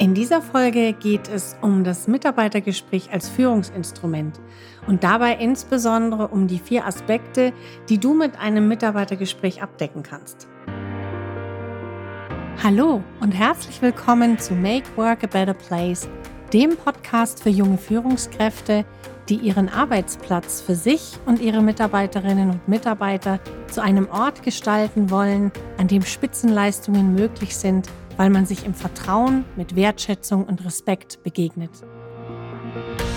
In dieser Folge geht es um das Mitarbeitergespräch als Führungsinstrument und dabei insbesondere um die vier Aspekte, die du mit einem Mitarbeitergespräch abdecken kannst. Hallo und herzlich willkommen zu Make Work a Better Place, dem Podcast für junge Führungskräfte, die ihren Arbeitsplatz für sich und ihre Mitarbeiterinnen und Mitarbeiter zu einem Ort gestalten wollen, an dem Spitzenleistungen möglich sind weil man sich im Vertrauen mit Wertschätzung und Respekt begegnet.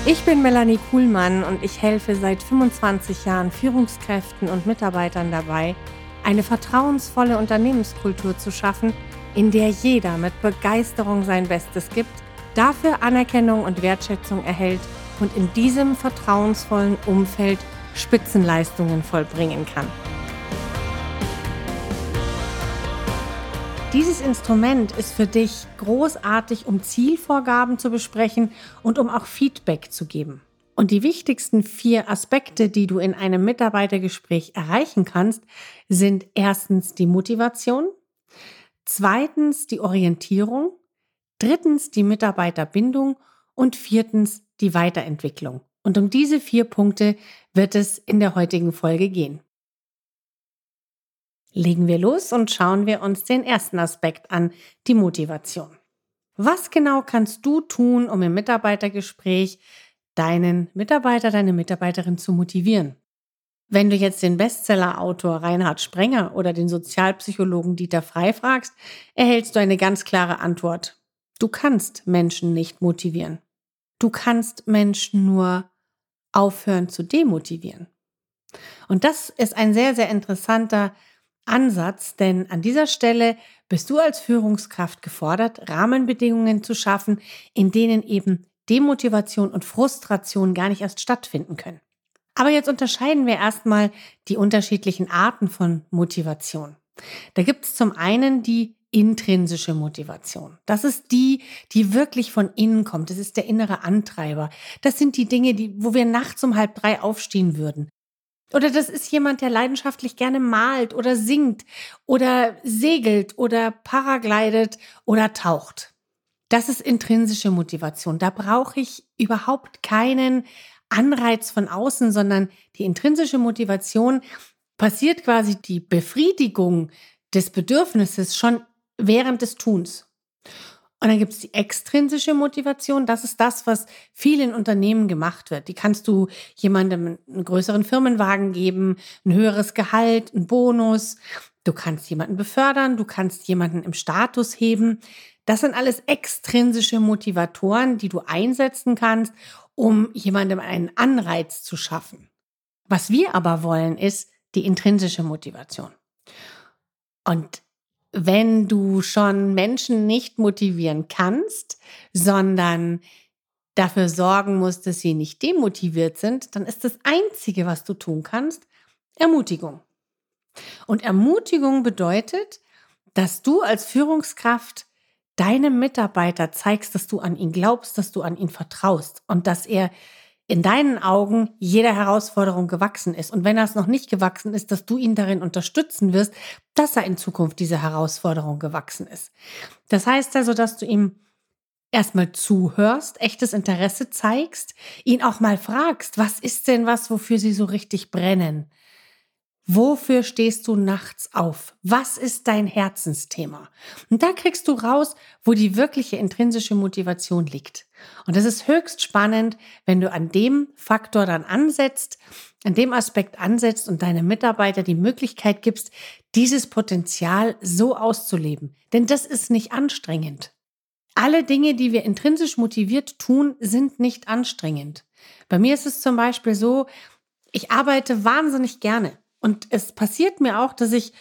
Ich bin Melanie Kuhlmann und ich helfe seit 25 Jahren Führungskräften und Mitarbeitern dabei, eine vertrauensvolle Unternehmenskultur zu schaffen, in der jeder mit Begeisterung sein Bestes gibt, dafür Anerkennung und Wertschätzung erhält und in diesem vertrauensvollen Umfeld Spitzenleistungen vollbringen kann. Dieses Instrument ist für dich großartig, um Zielvorgaben zu besprechen und um auch Feedback zu geben. Und die wichtigsten vier Aspekte, die du in einem Mitarbeitergespräch erreichen kannst, sind erstens die Motivation, zweitens die Orientierung, drittens die Mitarbeiterbindung und viertens die Weiterentwicklung. Und um diese vier Punkte wird es in der heutigen Folge gehen. Legen wir los und schauen wir uns den ersten Aspekt an, die Motivation. Was genau kannst du tun, um im Mitarbeitergespräch deinen Mitarbeiter, deine Mitarbeiterin zu motivieren? Wenn du jetzt den Bestsellerautor Reinhard Sprenger oder den Sozialpsychologen Dieter Frei fragst, erhältst du eine ganz klare Antwort. Du kannst Menschen nicht motivieren. Du kannst Menschen nur aufhören zu demotivieren. Und das ist ein sehr, sehr interessanter Ansatz, denn an dieser Stelle bist du als Führungskraft gefordert, Rahmenbedingungen zu schaffen, in denen eben Demotivation und Frustration gar nicht erst stattfinden können. Aber jetzt unterscheiden wir erstmal die unterschiedlichen Arten von Motivation. Da gibt es zum einen die intrinsische Motivation. Das ist die, die wirklich von innen kommt. Das ist der innere Antreiber. Das sind die Dinge, die, wo wir nachts um halb drei aufstehen würden. Oder das ist jemand, der leidenschaftlich gerne malt oder singt oder segelt oder paraglidet oder taucht. Das ist intrinsische Motivation. Da brauche ich überhaupt keinen Anreiz von außen, sondern die intrinsische Motivation passiert quasi die Befriedigung des Bedürfnisses schon während des Tuns. Und dann gibt es die extrinsische Motivation. Das ist das, was viel in Unternehmen gemacht wird. Die kannst du jemandem einen größeren Firmenwagen geben, ein höheres Gehalt, einen Bonus. Du kannst jemanden befördern, du kannst jemanden im Status heben. Das sind alles extrinsische Motivatoren, die du einsetzen kannst, um jemandem einen Anreiz zu schaffen. Was wir aber wollen, ist die intrinsische Motivation. Und wenn du schon Menschen nicht motivieren kannst, sondern dafür sorgen musst, dass sie nicht demotiviert sind, dann ist das Einzige, was du tun kannst, Ermutigung. Und Ermutigung bedeutet, dass du als Führungskraft deinem Mitarbeiter zeigst, dass du an ihn glaubst, dass du an ihn vertraust und dass er in deinen Augen jeder Herausforderung gewachsen ist. Und wenn er es noch nicht gewachsen ist, dass du ihn darin unterstützen wirst, dass er in Zukunft dieser Herausforderung gewachsen ist. Das heißt also, dass du ihm erstmal zuhörst, echtes Interesse zeigst, ihn auch mal fragst, was ist denn was, wofür sie so richtig brennen? Wofür stehst du nachts auf? Was ist dein Herzensthema? Und da kriegst du raus, wo die wirkliche intrinsische Motivation liegt. Und das ist höchst spannend, wenn du an dem Faktor dann ansetzt, an dem Aspekt ansetzt und deine Mitarbeiter die Möglichkeit gibst, dieses Potenzial so auszuleben. Denn das ist nicht anstrengend. Alle Dinge, die wir intrinsisch motiviert tun, sind nicht anstrengend. Bei mir ist es zum Beispiel so, ich arbeite wahnsinnig gerne. Und es passiert mir auch, dass ich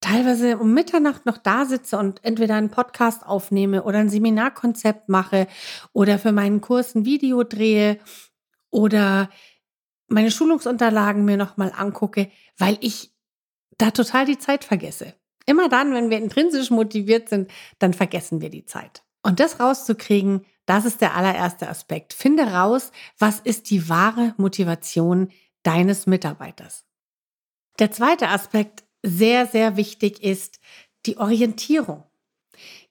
teilweise um Mitternacht noch da sitze und entweder einen Podcast aufnehme oder ein Seminarkonzept mache oder für meinen Kurs ein Video drehe oder meine Schulungsunterlagen mir nochmal angucke, weil ich da total die Zeit vergesse. Immer dann, wenn wir intrinsisch motiviert sind, dann vergessen wir die Zeit. Und das rauszukriegen, das ist der allererste Aspekt. Finde raus, was ist die wahre Motivation deines Mitarbeiters. Der zweite Aspekt, sehr, sehr wichtig ist die Orientierung.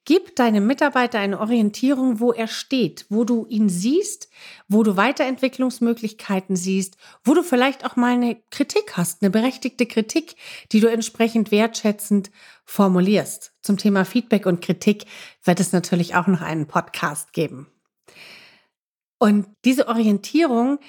Gib deinem Mitarbeiter eine Orientierung, wo er steht, wo du ihn siehst, wo du Weiterentwicklungsmöglichkeiten siehst, wo du vielleicht auch mal eine Kritik hast, eine berechtigte Kritik, die du entsprechend wertschätzend formulierst. Zum Thema Feedback und Kritik wird es natürlich auch noch einen Podcast geben. Und diese Orientierung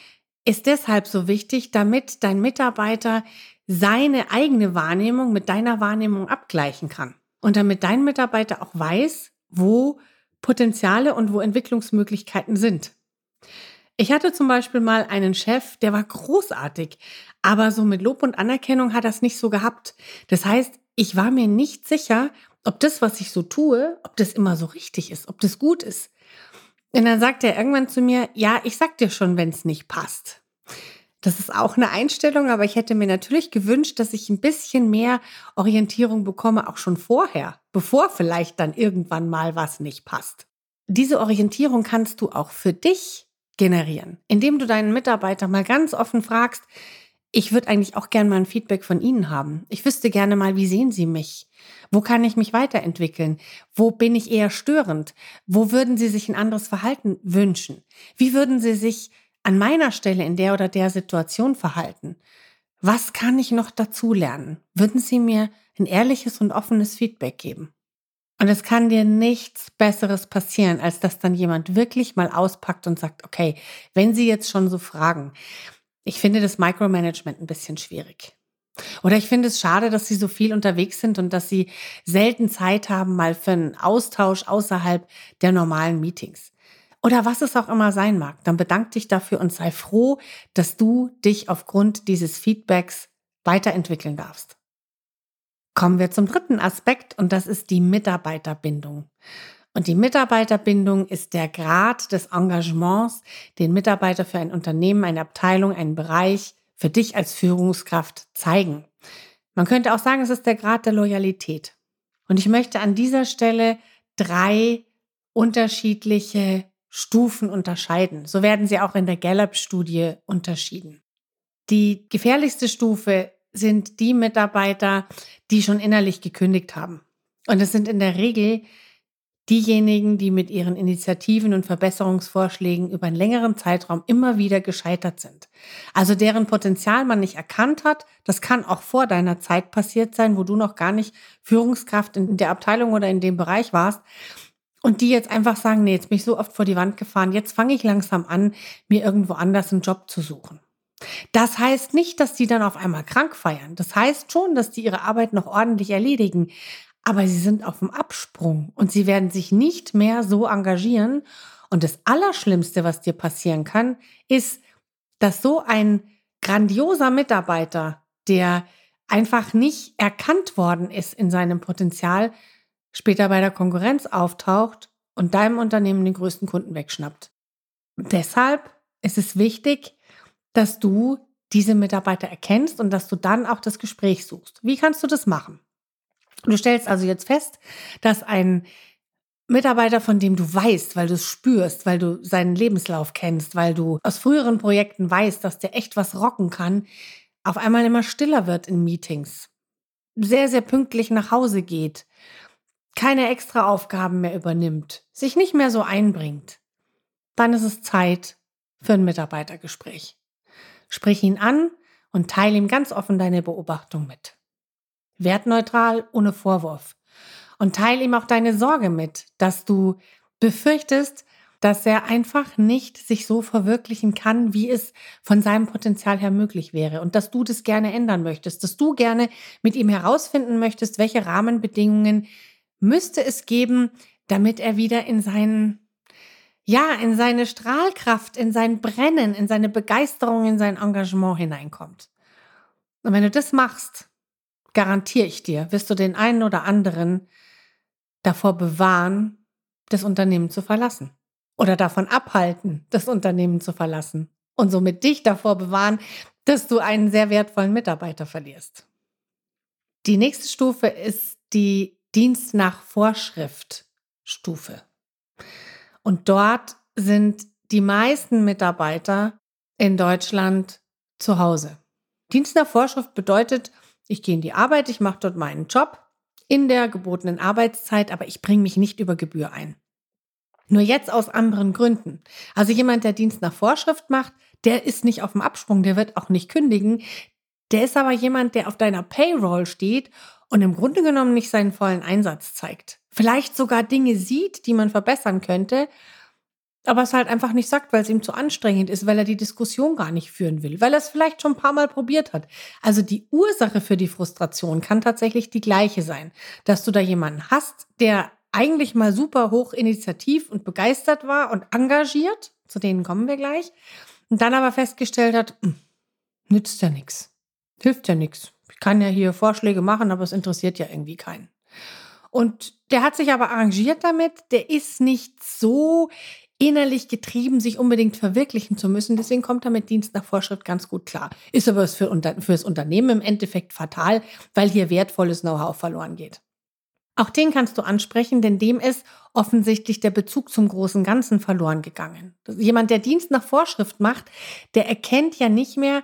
ist deshalb so wichtig, damit dein Mitarbeiter seine eigene Wahrnehmung mit deiner Wahrnehmung abgleichen kann. Und damit dein Mitarbeiter auch weiß, wo Potenziale und wo Entwicklungsmöglichkeiten sind. Ich hatte zum Beispiel mal einen Chef, der war großartig, aber so mit Lob und Anerkennung hat er es nicht so gehabt. Das heißt, ich war mir nicht sicher, ob das, was ich so tue, ob das immer so richtig ist, ob das gut ist. Und dann sagt er irgendwann zu mir, ja, ich sag dir schon, wenn es nicht passt. Das ist auch eine Einstellung, aber ich hätte mir natürlich gewünscht, dass ich ein bisschen mehr Orientierung bekomme, auch schon vorher, bevor vielleicht dann irgendwann mal was nicht passt. Diese Orientierung kannst du auch für dich generieren, indem du deinen Mitarbeiter mal ganz offen fragst, ich würde eigentlich auch gerne mal ein Feedback von Ihnen haben. Ich wüsste gerne mal, wie sehen Sie mich? Wo kann ich mich weiterentwickeln? Wo bin ich eher störend? Wo würden Sie sich ein anderes Verhalten wünschen? Wie würden Sie sich an meiner Stelle in der oder der Situation verhalten? Was kann ich noch dazulernen? Würden Sie mir ein ehrliches und offenes Feedback geben? Und es kann dir nichts Besseres passieren, als dass dann jemand wirklich mal auspackt und sagt, okay, wenn Sie jetzt schon so fragen, ich finde das Micromanagement ein bisschen schwierig. Oder ich finde es schade, dass Sie so viel unterwegs sind und dass Sie selten Zeit haben, mal für einen Austausch außerhalb der normalen Meetings oder was es auch immer sein mag, dann bedank dich dafür und sei froh, dass du dich aufgrund dieses Feedbacks weiterentwickeln darfst. Kommen wir zum dritten Aspekt und das ist die Mitarbeiterbindung. Und die Mitarbeiterbindung ist der Grad des Engagements, den Mitarbeiter für ein Unternehmen, eine Abteilung, einen Bereich für dich als Führungskraft zeigen. Man könnte auch sagen, es ist der Grad der Loyalität. Und ich möchte an dieser Stelle drei unterschiedliche Stufen unterscheiden. So werden sie auch in der Gallup-Studie unterschieden. Die gefährlichste Stufe sind die Mitarbeiter, die schon innerlich gekündigt haben. Und es sind in der Regel diejenigen, die mit ihren Initiativen und Verbesserungsvorschlägen über einen längeren Zeitraum immer wieder gescheitert sind. Also deren Potenzial man nicht erkannt hat. Das kann auch vor deiner Zeit passiert sein, wo du noch gar nicht Führungskraft in der Abteilung oder in dem Bereich warst. Und die jetzt einfach sagen, nee, jetzt bin ich so oft vor die Wand gefahren, jetzt fange ich langsam an, mir irgendwo anders einen Job zu suchen. Das heißt nicht, dass die dann auf einmal krank feiern. Das heißt schon, dass die ihre Arbeit noch ordentlich erledigen. Aber sie sind auf dem Absprung und sie werden sich nicht mehr so engagieren. Und das Allerschlimmste, was dir passieren kann, ist, dass so ein grandioser Mitarbeiter, der einfach nicht erkannt worden ist in seinem Potenzial, später bei der Konkurrenz auftaucht und deinem Unternehmen den größten Kunden wegschnappt. deshalb ist es wichtig, dass du diese Mitarbeiter erkennst und dass du dann auch das Gespräch suchst. Wie kannst du das machen? Du stellst also jetzt fest, dass ein Mitarbeiter, von dem du weißt, weil du es spürst, weil du seinen Lebenslauf kennst, weil du aus früheren Projekten weißt, dass der echt was rocken kann, auf einmal immer stiller wird in Meetings, sehr, sehr pünktlich nach Hause geht, keine extra Aufgaben mehr übernimmt, sich nicht mehr so einbringt, dann ist es Zeit für ein Mitarbeitergespräch. Sprich ihn an und teile ihm ganz offen deine Beobachtung mit. Wertneutral, ohne Vorwurf. Und teile ihm auch deine Sorge mit, dass du befürchtest, dass er einfach nicht sich so verwirklichen kann, wie es von seinem Potenzial her möglich wäre und dass du das gerne ändern möchtest, dass du gerne mit ihm herausfinden möchtest, welche Rahmenbedingungen müsste es geben, damit er wieder in seinen, ja, in seine Strahlkraft, in sein Brennen, in seine Begeisterung, in sein Engagement hineinkommt. Und wenn du das machst, garantiere ich dir, wirst du den einen oder anderen davor bewahren, das Unternehmen zu verlassen. Oder davon abhalten, das Unternehmen zu verlassen. Und somit dich davor bewahren, dass du einen sehr wertvollen Mitarbeiter verlierst. Die nächste Stufe ist die Dienst nach Vorschrift Stufe. Und dort sind die meisten Mitarbeiter in Deutschland zu Hause. Dienst nach Vorschrift bedeutet, ich gehe in die Arbeit, ich mache dort meinen Job, in der gebotenen Arbeitszeit, aber ich bringe mich nicht über Gebühr ein. Nur jetzt aus anderen Gründen. Also jemand, der Dienst nach Vorschrift macht, der ist nicht auf dem Absprung, der wird auch nicht kündigen. Der ist aber jemand, der auf deiner Payroll steht und im Grunde genommen nicht seinen vollen Einsatz zeigt. Vielleicht sogar Dinge sieht, die man verbessern könnte, aber es halt einfach nicht sagt, weil es ihm zu anstrengend ist, weil er die Diskussion gar nicht führen will, weil er es vielleicht schon ein paar Mal probiert hat. Also die Ursache für die Frustration kann tatsächlich die gleiche sein, dass du da jemanden hast, der eigentlich mal super hoch initiativ und begeistert war und engagiert, zu denen kommen wir gleich, und dann aber festgestellt hat, hm, nützt ja nichts, hilft ja nichts. Ich kann ja hier Vorschläge machen, aber es interessiert ja irgendwie keinen. Und der hat sich aber arrangiert damit, der ist nicht so innerlich getrieben, sich unbedingt verwirklichen zu müssen. Deswegen kommt er mit Dienst nach Vorschrift ganz gut klar. Ist aber für, das Unternehmen im Endeffekt fatal, weil hier wertvolles Know-how verloren geht. Auch den kannst du ansprechen, denn dem ist offensichtlich der Bezug zum großen Ganzen verloren gegangen. Jemand, der Dienst nach Vorschrift macht, der erkennt ja nicht mehr,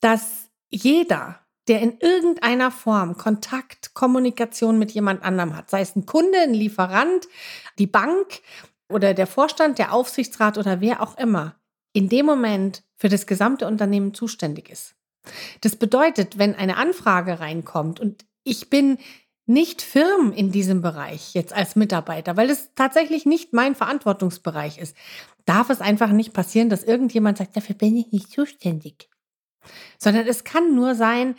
dass jeder, der in irgendeiner Form Kontakt, Kommunikation mit jemand anderem hat, sei es ein Kunde, ein Lieferant, die Bank, oder der Vorstand, der Aufsichtsrat oder wer auch immer in dem Moment für das gesamte Unternehmen zuständig ist. Das bedeutet, wenn eine Anfrage reinkommt und ich bin nicht firm in diesem Bereich jetzt als Mitarbeiter, weil es tatsächlich nicht mein Verantwortungsbereich ist, darf es einfach nicht passieren, dass irgendjemand sagt, dafür bin ich nicht zuständig. Sondern es kann nur sein,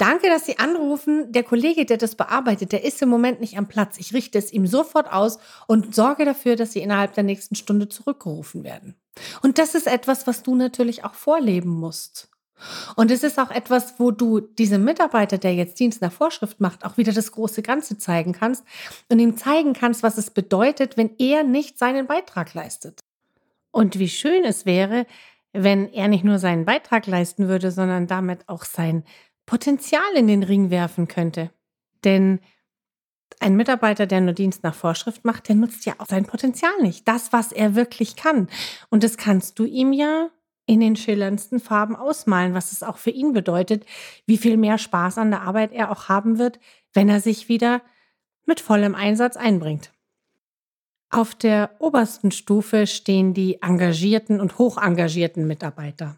Danke, dass Sie anrufen. Der Kollege, der das bearbeitet, der ist im Moment nicht am Platz. Ich richte es ihm sofort aus und sorge dafür, dass Sie innerhalb der nächsten Stunde zurückgerufen werden. Und das ist etwas, was du natürlich auch vorleben musst. Und es ist auch etwas, wo du diesem Mitarbeiter, der jetzt Dienst nach Vorschrift macht, auch wieder das große Ganze zeigen kannst und ihm zeigen kannst, was es bedeutet, wenn er nicht seinen Beitrag leistet. Und wie schön es wäre, wenn er nicht nur seinen Beitrag leisten würde, sondern damit auch sein Potenzial in den Ring werfen könnte. Denn ein Mitarbeiter, der nur Dienst nach Vorschrift macht, der nutzt ja auch sein Potenzial nicht. Das, was er wirklich kann. Und das kannst du ihm ja in den schillerndsten Farben ausmalen, was es auch für ihn bedeutet, wie viel mehr Spaß an der Arbeit er auch haben wird, wenn er sich wieder mit vollem Einsatz einbringt. Auf der obersten Stufe stehen die engagierten und hochengagierten Mitarbeiter.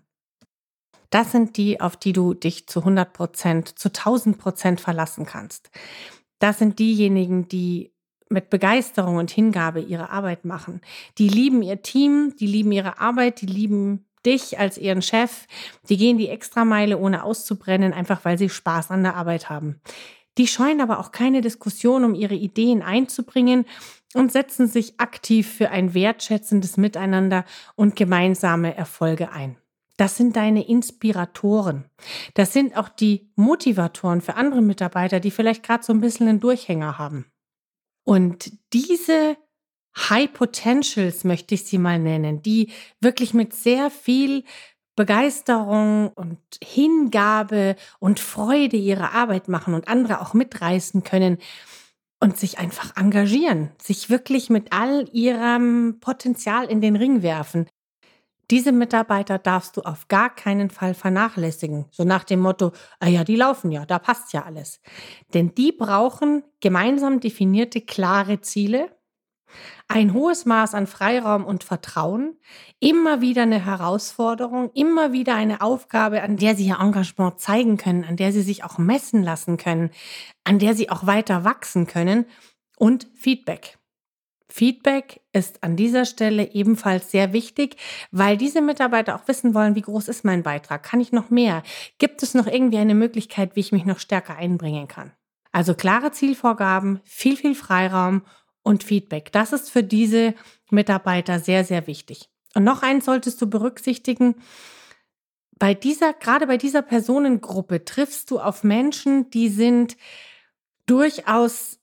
Das sind die, auf die du dich zu 100 Prozent, zu 1000 Prozent verlassen kannst. Das sind diejenigen, die mit Begeisterung und Hingabe ihre Arbeit machen. Die lieben ihr Team, die lieben ihre Arbeit, die lieben dich als ihren Chef. Die gehen die Extrameile, ohne auszubrennen, einfach weil sie Spaß an der Arbeit haben. Die scheuen aber auch keine Diskussion, um ihre Ideen einzubringen und setzen sich aktiv für ein wertschätzendes Miteinander und gemeinsame Erfolge ein. Das sind deine Inspiratoren. Das sind auch die Motivatoren für andere Mitarbeiter, die vielleicht gerade so ein bisschen einen Durchhänger haben. Und diese High Potentials möchte ich sie mal nennen, die wirklich mit sehr viel Begeisterung und Hingabe und Freude ihre Arbeit machen und andere auch mitreißen können und sich einfach engagieren, sich wirklich mit all ihrem Potenzial in den Ring werfen. Diese Mitarbeiter darfst du auf gar keinen Fall vernachlässigen. So nach dem Motto, ah ja, die laufen ja, da passt ja alles. Denn die brauchen gemeinsam definierte, klare Ziele, ein hohes Maß an Freiraum und Vertrauen, immer wieder eine Herausforderung, immer wieder eine Aufgabe, an der sie ihr Engagement zeigen können, an der sie sich auch messen lassen können, an der sie auch weiter wachsen können und Feedback. Feedback ist an dieser Stelle ebenfalls sehr wichtig, weil diese Mitarbeiter auch wissen wollen, wie groß ist mein Beitrag? Kann ich noch mehr? Gibt es noch irgendwie eine Möglichkeit, wie ich mich noch stärker einbringen kann? Also klare Zielvorgaben, viel, viel Freiraum und Feedback. Das ist für diese Mitarbeiter sehr, sehr wichtig. Und noch eins solltest du berücksichtigen. Bei dieser, gerade bei dieser Personengruppe triffst du auf Menschen, die sind durchaus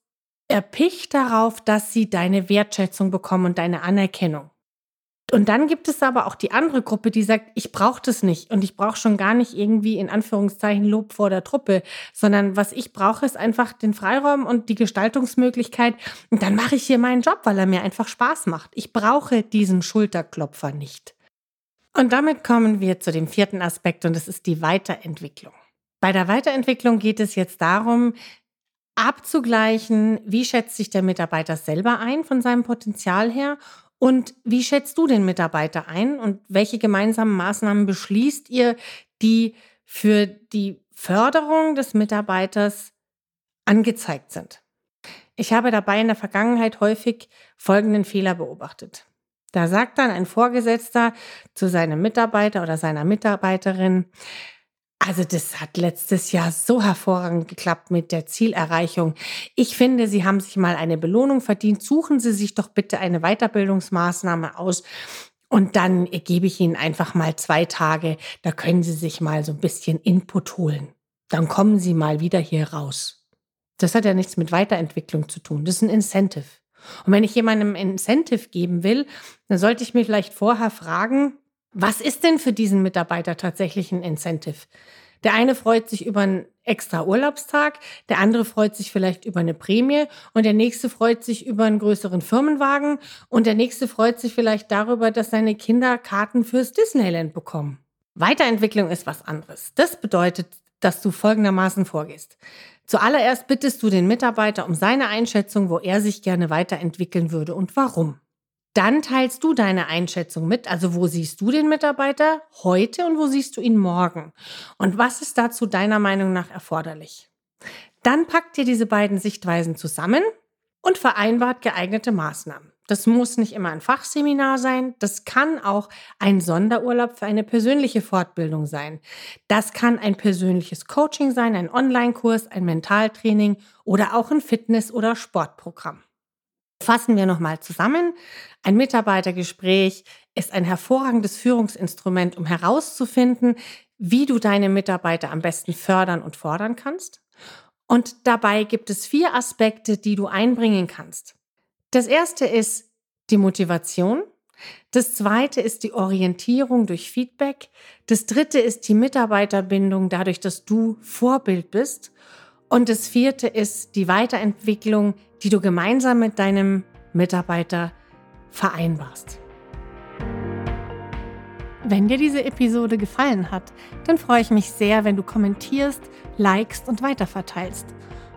erpicht darauf, dass sie deine Wertschätzung bekommen und deine Anerkennung. Und dann gibt es aber auch die andere Gruppe, die sagt, ich brauche das nicht und ich brauche schon gar nicht irgendwie in Anführungszeichen Lob vor der Truppe, sondern was ich brauche, ist einfach den Freiraum und die Gestaltungsmöglichkeit. Und dann mache ich hier meinen Job, weil er mir einfach Spaß macht. Ich brauche diesen Schulterklopfer nicht. Und damit kommen wir zu dem vierten Aspekt und das ist die Weiterentwicklung. Bei der Weiterentwicklung geht es jetzt darum, abzugleichen, wie schätzt sich der Mitarbeiter selber ein von seinem Potenzial her und wie schätzt du den Mitarbeiter ein und welche gemeinsamen Maßnahmen beschließt ihr, die für die Förderung des Mitarbeiters angezeigt sind? Ich habe dabei in der Vergangenheit häufig folgenden Fehler beobachtet. Da sagt dann ein Vorgesetzter zu seinem Mitarbeiter oder seiner Mitarbeiterin, also das hat letztes Jahr so hervorragend geklappt mit der Zielerreichung. Ich finde, Sie haben sich mal eine Belohnung verdient. Suchen Sie sich doch bitte eine Weiterbildungsmaßnahme aus. Und dann gebe ich Ihnen einfach mal zwei Tage. Da können Sie sich mal so ein bisschen Input holen. Dann kommen Sie mal wieder hier raus. Das hat ja nichts mit Weiterentwicklung zu tun. Das ist ein Incentive. Und wenn ich jemandem ein Incentive geben will, dann sollte ich mir vielleicht vorher fragen, was ist denn für diesen Mitarbeiter tatsächlich ein Incentive? Der eine freut sich über einen extra Urlaubstag, der andere freut sich vielleicht über eine Prämie und der nächste freut sich über einen größeren Firmenwagen und der nächste freut sich vielleicht darüber, dass seine Kinder Karten fürs Disneyland bekommen. Weiterentwicklung ist was anderes. Das bedeutet, dass du folgendermaßen vorgehst. Zuallererst bittest du den Mitarbeiter um seine Einschätzung, wo er sich gerne weiterentwickeln würde und warum. Dann teilst du deine Einschätzung mit, also wo siehst du den Mitarbeiter heute und wo siehst du ihn morgen? Und was ist dazu deiner Meinung nach erforderlich? Dann packt ihr diese beiden Sichtweisen zusammen und vereinbart geeignete Maßnahmen. Das muss nicht immer ein Fachseminar sein. Das kann auch ein Sonderurlaub für eine persönliche Fortbildung sein. Das kann ein persönliches Coaching sein, ein Online-Kurs, ein Mentaltraining oder auch ein Fitness- oder Sportprogramm. Fassen wir nochmal zusammen. Ein Mitarbeitergespräch ist ein hervorragendes Führungsinstrument, um herauszufinden, wie du deine Mitarbeiter am besten fördern und fordern kannst. Und dabei gibt es vier Aspekte, die du einbringen kannst. Das erste ist die Motivation. Das zweite ist die Orientierung durch Feedback. Das dritte ist die Mitarbeiterbindung dadurch, dass du Vorbild bist. Und das vierte ist die Weiterentwicklung, die du gemeinsam mit deinem Mitarbeiter vereinbarst. Wenn dir diese Episode gefallen hat, dann freue ich mich sehr, wenn du kommentierst, likest und weiterverteilst.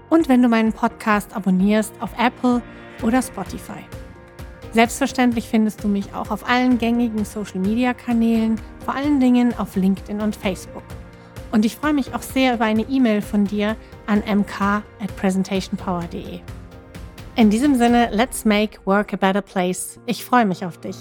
Und wenn du meinen Podcast abonnierst auf Apple, oder Spotify. Selbstverständlich findest du mich auch auf allen gängigen Social-Media-Kanälen, vor allen Dingen auf LinkedIn und Facebook. Und ich freue mich auch sehr über eine E-Mail von dir an mk at presentationpower.de. In diesem Sinne, let's make work a better place. Ich freue mich auf dich.